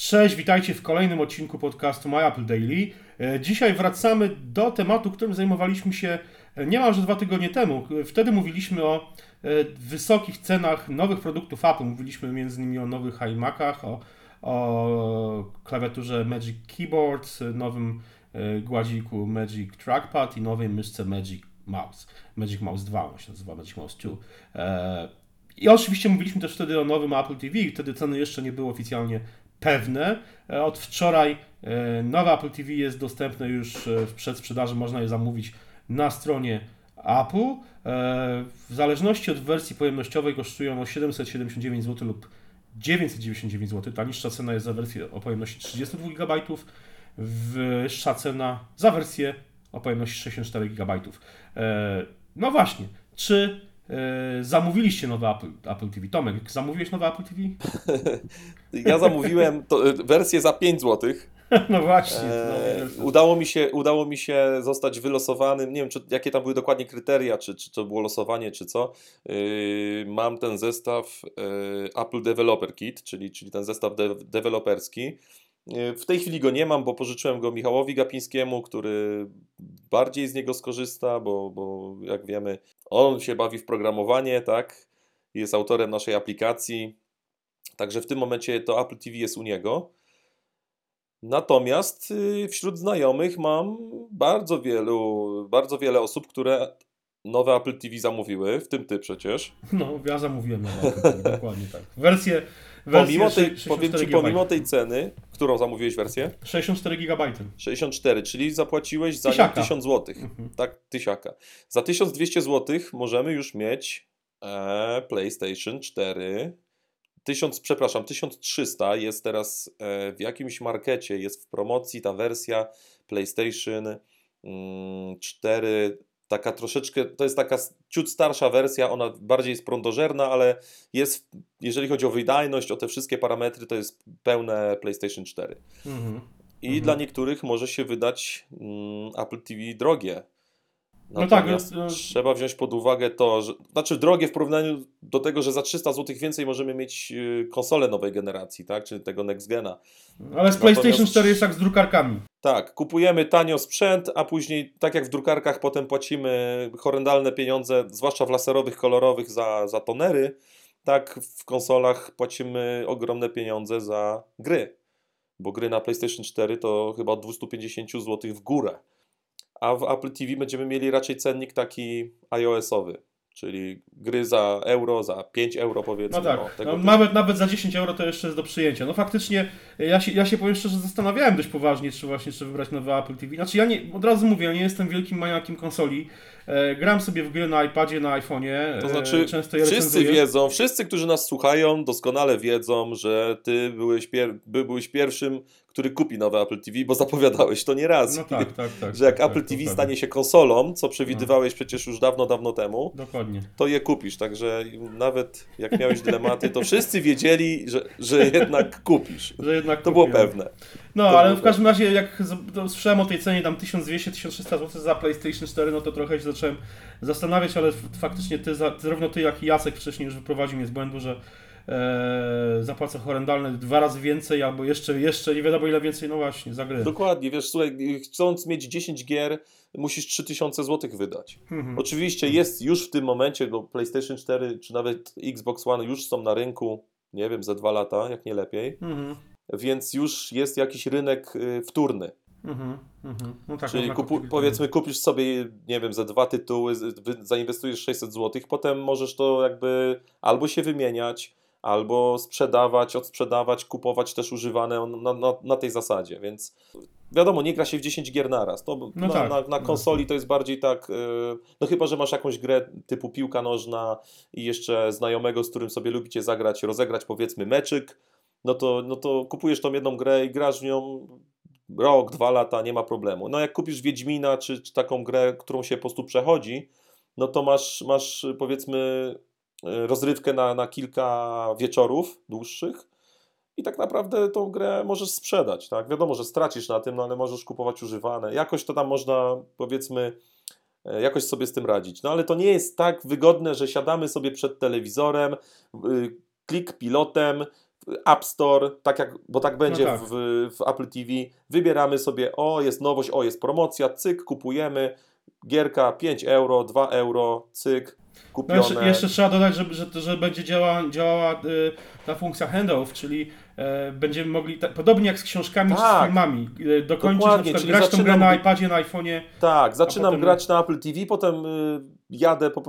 Cześć, witajcie w kolejnym odcinku podcastu My Apple Daily. E, Dzisiaj wracamy do tematu, którym zajmowaliśmy się e, niemalże dwa tygodnie temu. Wtedy mówiliśmy o e, wysokich cenach nowych produktów Apple. Mówiliśmy innymi o nowych iMacach, o, o klawiaturze Magic Keyboard, nowym gładziku Magic Trackpad i nowej myszce Magic Mouse. Magic Mouse 2, on się nazywa Magic Mouse 2. E, I oczywiście mówiliśmy też wtedy o nowym Apple TV, wtedy ceny jeszcze nie były oficjalnie pewne. E, Od wczoraj e, nowe Apple TV jest dostępne już e, w przedsprzedaży, można je zamówić na stronie Apple. W zależności od wersji pojemnościowej kosztują o 779 zł lub 999 zł. Ta niższa cena jest za wersję o pojemności 32 GB, wyższa cena za wersję o pojemności 64 GB. No właśnie, czy zamówiliście nowe Apple, Apple TV? Tomek, zamówiłeś nowe Apple TV? Ja zamówiłem to, y, wersję za 5 zł. No właśnie. E, no, udało, mi się, udało mi się zostać wylosowanym. Nie wiem, czy, jakie tam były dokładnie kryteria, czy, czy to było losowanie, czy co. Yy, mam ten zestaw yy, Apple Developer Kit, czyli, czyli ten zestaw de deweloperski. Yy, W tej chwili go nie mam, bo pożyczyłem go Michałowi Gapińskiemu, który bardziej z niego skorzysta, bo, bo jak wiemy, on się bawi w programowanie, tak? Jest autorem naszej aplikacji. Także w tym momencie to Apple TV jest u niego. Natomiast y, wśród znajomych mam bardzo wielu, bardzo wiele osób, które nowe Apple TV zamówiły, w tym ty przecież. no, ja zamówiłem nowe Apple TV, dokładnie tak. Wersję, wersję Pomimo tej, 64 powiem ci, GB. pomimo tej ceny, którą zamówiłeś wersję? 64 GB. 64, czyli zapłaciłeś za Tysiaka. 1000 zł. Mhm. Tak, tysiaka. Za 1200 zł możemy już mieć e, PlayStation 4. 1000, przepraszam, 1300 jest teraz e, w jakimś markecie, jest w promocji ta wersja PlayStation mm, 4, taka troszeczkę, to jest taka ciut starsza wersja, ona bardziej jest prądożerna, ale jest, jeżeli chodzi o wydajność, o te wszystkie parametry, to jest pełne PlayStation 4. Mhm. I Mhm. dla niektórych może się wydać mm, Apple TV drogie. No tak, Natomiast no, no- trzeba wziąć pod uwagę to, że znaczy drogie w porównaniu do tego, że za 300 zł więcej możemy mieć y, konsolę nowej generacji, tak? Czyli tego next gena. Ale z PlayStation 4 jest jak z drukarkami. Tak, kupujemy tanio sprzęt, a później, tak jak w drukarkach, potem płacimy horrendalne pieniądze, zwłaszcza w laserowych, kolorowych, za, za tonery. Tak, w konsolach płacimy ogromne pieniądze za gry. Bo gry na PlayStation 4 to chyba od 250 zł w górę. A w Apple TV będziemy mieli raczej cennik taki iOS-owy. Czyli gry za euro, za 5 euro powiedzmy. No tak, no, nawet, nawet za 10 euro to jeszcze jest do przyjęcia. No faktycznie, ja się, ja się powiem szczerze, zastanawiałem dość poważnie, czy właśnie, czy wybrać nowe Apple TV. Znaczy ja nie, od razu mówię, ja nie jestem wielkim maniakiem konsoli. E, gram sobie w gry na iPadzie, na iPhone'ie. To e, znaczy, często je wszyscy recenzuję. wiedzą, wszyscy, którzy nas słuchają, doskonale wiedzą, że ty byłeś, pier by, byłeś pierwszym, który kupi nowe Apple TV, bo zapowiadałeś to nie raz. No tak, tak, tak. że jak tak, Apple tak, TV dokładnie. stanie się konsolą, co przewidywałeś przecież już dawno, dawno temu, Dokładnie. to je kupisz. Także nawet jak miałeś dylematy, to wszyscy wiedzieli, że, że jednak kupisz. Że jednak To było kupiłem. pewne. No, To ale było w każdym razie, jak słyszałem o tej cenie tam 1200-1300 zł za PlayStation 4, no to trochę się zacząłem zastanawiać, ale faktycznie ty, za- zarówno ty, jak i Jacek wcześniej już wyprowadził mnie z błędu, że zapłacę horrendalne dwa razy więcej, albo jeszcze, jeszcze nie wiadomo ile więcej, no właśnie, za gry. Dokładnie, wiesz, słuchaj, chcąc mieć 10 gier, musisz 3000 zł wydać. Mhm. Oczywiście jest już w tym momencie, no PlayStation 4 czy nawet Xbox One już są na rynku, nie wiem, za dwa lata, jak nie lepiej, Mhm. więc już jest jakiś rynek y, wtórny. Mhm. Mhm. No tak, Czyli można kupu, powiedzmy kupisz sobie, nie wiem, za dwa tytuły, zainwestujesz 600 zł, potem możesz to jakby albo się wymieniać, albo sprzedawać, odsprzedawać, kupować też używane na, na, na tej zasadzie, więc wiadomo, nie gra się w 10 gier naraz. To No na, tak. na, na konsoli to jest bardziej tak, yy, no chyba, że masz jakąś grę typu piłka nożna i jeszcze znajomego, z którym sobie lubicie zagrać, rozegrać powiedzmy meczyk, no to, no to kupujesz tą jedną grę i grasz w nią rok, dwa lata, nie ma problemu. No jak kupisz Wiedźmina, czy, czy taką grę, którą się po prostu przechodzi, no to masz, masz powiedzmy y, rozrywkę na, na kilka wieczorów dłuższych i tak naprawdę tą grę możesz sprzedać, tak? Wiadomo, że stracisz na tym, no ale możesz kupować używane. Jakoś to tam można, powiedzmy, e, jakoś sobie z tym radzić. No ale to nie jest tak wygodne, że siadamy sobie przed telewizorem, y, klik pilotem, App Store, tak jak, bo tak będzie tak. W, w Apple TV. Wybieramy sobie, o jest nowość, o jest promocja, cyk, kupujemy. Gierka 5 euro, 2 euro, cyk, No kupione. jeszcze, jeszcze trzeba dodać, że, że, że będzie działa, działała y, ta funkcja handoff, czyli e, będziemy mogli, ta, podobnie jak z książkami czy z Tak. filmami, y, dokończyć Dokładnie, na przykład grać tą grę zaczynam- na iPadzie, na iPhone'ie. Tak, zaczynam potem- grać na Apple TV, potem y, jadę, po,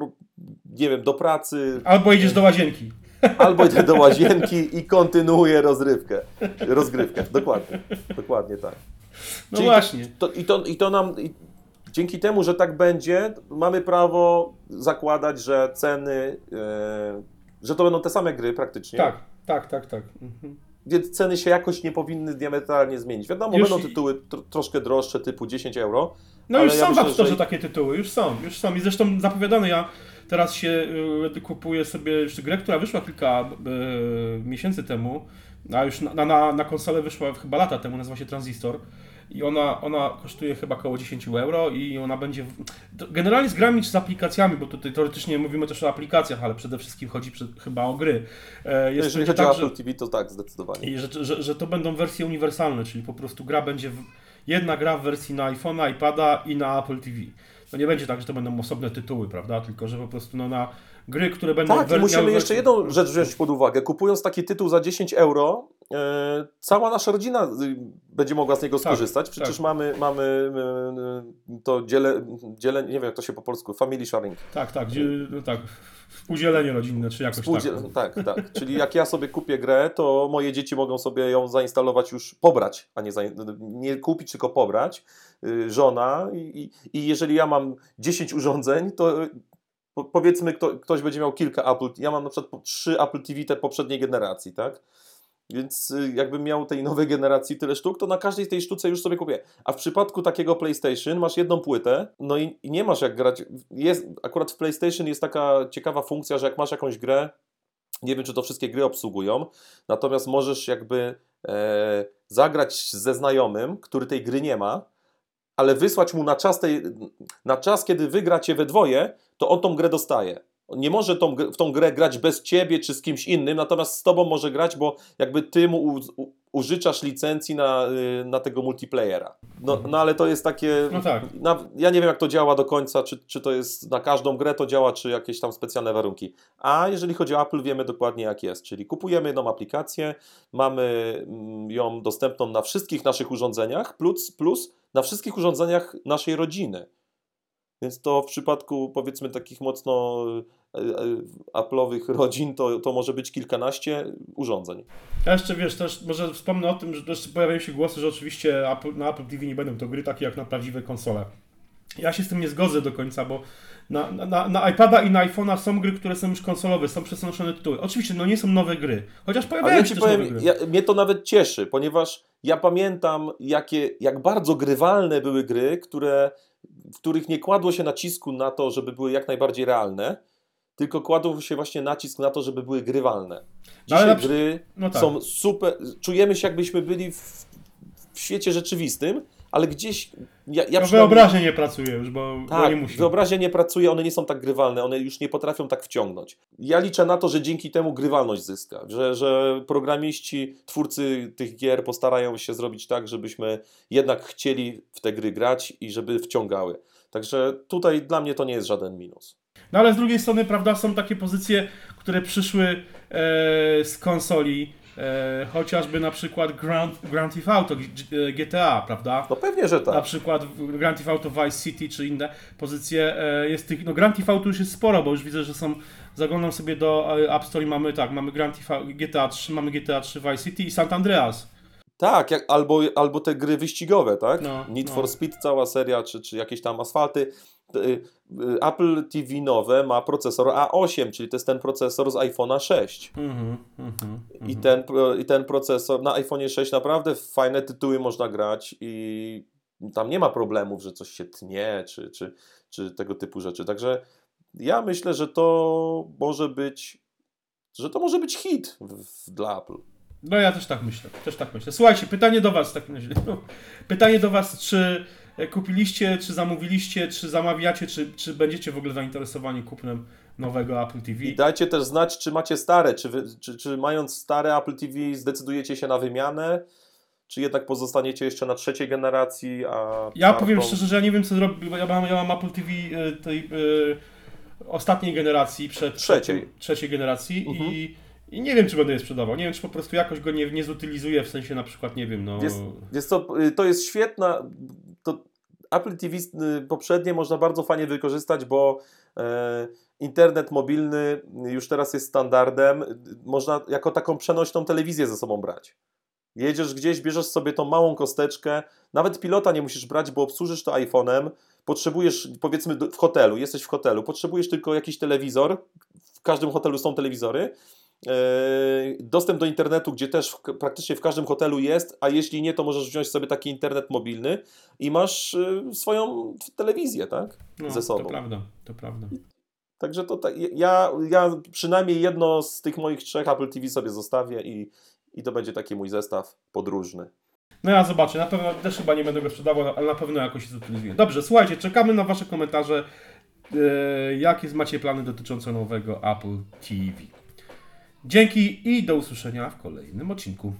nie wiem, do pracy, Albo idziesz do łazienki. albo idę do łazienki i kontynuuję rozrywkę. Rozgrywkę, dokładnie. Dokładnie tak. No Czyli właśnie. To, i, to, I to nam. I dzięki temu, że tak będzie, mamy prawo zakładać, że ceny. e, że to będą te same gry praktycznie. Tak, tak, tak, tak. Mhm. Więc ceny się jakoś nie powinny diametralnie zmienić. Wiadomo, Już będą tytuły tr- troszkę droższe, typu 10 euro. No już ja są myślę, w App Store że- takie tytuły, już są, już są. I zresztą zapowiadane, ja teraz się y, kupuję sobie już grę, która wyszła kilka y, miesięcy temu, a już na, na, na konsolę wyszła chyba lata temu, nazywa się Transistor. I ona, ona kosztuje chyba około 10 euro i ona będzie. W... Generalnie z grami czy z aplikacjami, bo tutaj teoretycznie mówimy też o aplikacjach, ale przede wszystkim chodzi chyba o gry. E, Jest Jeżeli chodzi o tak, że- Apple TV, to tak, zdecydowanie. i że, że, że to będą wersje uniwersalne, czyli po prostu gra będzie. W, jedna gra w wersji na iPhone'a, iPada i na Apple TV. To nie będzie tak, że to będą osobne tytuły, prawda? Tylko, że po prostu no, na gry, które będą. Tak, musimy jeszcze jedną rzecz wziąć pod uwagę. Kupując taki tytuł za 10 euro, cała nasza rodzina y, będzie mogła z niego Tak, skorzystać. Przecież tak. mamy, mamy y, y, to dziele, dziele, nie wiem jak to się po polsku, family sharing. Tak, tak, gdzie, no, tak. Współdzielenie rodzinne, czy jakoś Współdzie- tak. tak, tak. Czyli jak ja sobie kupię grę, to moje dzieci mogą sobie ją zainstalować już, pobrać, a nie, zain- nie kupić, tylko pobrać. Żona i, i- jeżeli ja mam 10 urządzeń, to po- powiedzmy kto, ktoś będzie miał kilka Apple, ja mam na przykład po- trzy Apple TV te poprzedniej generacji, tak? Więc y, jakbym miał tej nowej generacji tyle sztuk, to na każdej tej sztuce już sobie kupię. A w przypadku takiego PlayStation masz jedną płytę, no i, i nie masz jak grać. Jest, akurat w PlayStation jest taka ciekawa funkcja, że jak masz jakąś grę, nie wiem czy to wszystkie gry obsługują, natomiast możesz jakby e, zagrać ze znajomym, który tej gry nie ma, ale wysłać mu na czas, tej, na czas kiedy wygracie we dwoje, to on tą grę dostaje. Nie może tą, w tą grę grać bez ciebie czy z kimś innym, natomiast z tobą może grać, bo jakby ty mu u, u, użyczasz licencji na, y, na tego multiplayera. No, no ale to jest takie. No tak. Na, ja nie wiem, jak to działa do końca, czy, czy to jest na każdą grę to działa, czy jakieś tam specjalne warunki. A jeżeli chodzi o Apple, wiemy dokładnie jak jest. Czyli kupujemy jedną aplikację, mamy mm, ją dostępną na wszystkich naszych urządzeniach, plus, plus na wszystkich urządzeniach naszej rodziny. Więc to w przypadku powiedzmy takich mocno e, e, Apple'owych rodzin, to, to może być kilkanaście urządzeń. Ja jeszcze wiesz, też może wspomnę o tym, że też pojawiają się głosy, że oczywiście Apple, na Apple TV nie będą to gry takie jak na prawdziwe konsole. Ja się z tym nie zgodzę do końca, bo na, na, na iPada i na iPhone'a są gry, które są już konsolowe, są przenoszone tytuły. Oczywiście, no nie są nowe gry, chociaż pojawiają ja się też nowe powiem, gry. ja, mnie to nawet cieszy, ponieważ ja pamiętam, jakie, jak bardzo grywalne były gry, które, w których nie kładło się nacisku na to, żeby były jak najbardziej realne, tylko kładło się właśnie nacisk na to, żeby były grywalne. No, Dzisiaj przy- gry no tak. są super, czujemy się jakbyśmy byli w, w świecie rzeczywistym, ale gdzieś, ja, ja no, przynajmniej- wyobraźnia nie pracuje już, bo, bo tak, nie musi. wyobraźnia nie pracuje, one nie są tak grywalne, one już nie potrafią tak wciągnąć. Ja liczę na to, że dzięki temu grywalność zyska, że, że programiści, twórcy tych gier postarają się zrobić tak, żebyśmy jednak chcieli w te gry grać i żeby wciągały. Także tutaj dla mnie to nie jest żaden minus. No ale z drugiej strony, prawda, są takie pozycje, które przyszły e, z konsoli, e, chociażby na przykład Grand, Grand Theft Auto, G- e, GTA, prawda? No pewnie, że Na tak. przykład w Grand Theft Auto Vice City czy inne pozycje. E, jest tych, no Grand Theft Auto już jest sporo, bo już widzę, że są, zaglądam sobie do e, App Store i mamy tak, mamy Grand Theft Auto, GTA 3, mamy GTA 3 Vice City i San Andreas. Tak, jak, albo, albo te gry wyścigowe, tak? No, Need no. for Speed, cała seria, czy, czy jakieś tam asfalty. Y, y, Apple TV nowe ma procesor A8, czyli to jest ten procesor z iPhone'a 6. Mhm, mhm, I mhm. ten, pro- I ten procesor na iPhone 6 naprawdę fajne tytuły można grać i tam nie ma problemów, że coś się tnie, czy, czy, czy tego typu rzeczy. Także ja myślę, że to może być, że to może być hit w, w, dla Apple. No ja też tak myślę, też tak myślę. Słuchajcie, pytanie do Was w takim razie. Pytanie do Was, czy kupiliście, czy zamówiliście, czy zamawiacie, czy, czy będziecie w ogóle zainteresowani kupnem nowego Apple TV. I dajcie też znać, czy macie stare, czy, wy, czy, czy mając stare Apple TV zdecydujecie się na wymianę, czy jednak pozostaniecie jeszcze na trzeciej generacji, a Ja powiem szczerze, że ja nie wiem co zrobić, bo ja mam, ja mam Apple TV y, tej y, ostatniej generacji, przed Trzeciej. przed- trzeciej generacji Mhm. i, i nie wiem czy będę je sprzedawał. Nie wiem czy po prostu jakoś go nie, nie zutylizuję, w sensie na przykład, nie wiem, no... Jest, jest to, to jest świetna. Apple TV y, poprzednie można bardzo fajnie wykorzystać, bo e, internet mobilny już teraz jest standardem. Można jako taką przenośną telewizję ze sobą brać. Jedziesz gdzieś, bierzesz sobie tą małą kosteczkę, nawet pilota nie musisz brać, bo obsłużysz to iPhone'em. Potrzebujesz, powiedzmy, w hotelu, jesteś w hotelu, potrzebujesz tylko jakiś telewizor. W każdym hotelu są telewizory. E, Dostęp do internetu, gdzie też w, praktycznie w każdym hotelu jest, a jeśli nie, to możesz wziąć sobie taki internet mobilny i masz e, swoją telewizję, tak? no, ze sobą. To prawda, to prawda. Także to tak, ja, ja przynajmniej jedno z tych moich trzech Apple TV sobie zostawię i, i to będzie taki mój zestaw podróżny. No ja zobaczę, na pewno też chyba nie będę go sprzedawał, ale na pewno jakoś się zutylizuję. Dobrze, słuchajcie, czekamy na Wasze komentarze. E, jakie macie plany dotyczące nowego Apple TV? Dzięki i do usłyszenia w kolejnym odcinku.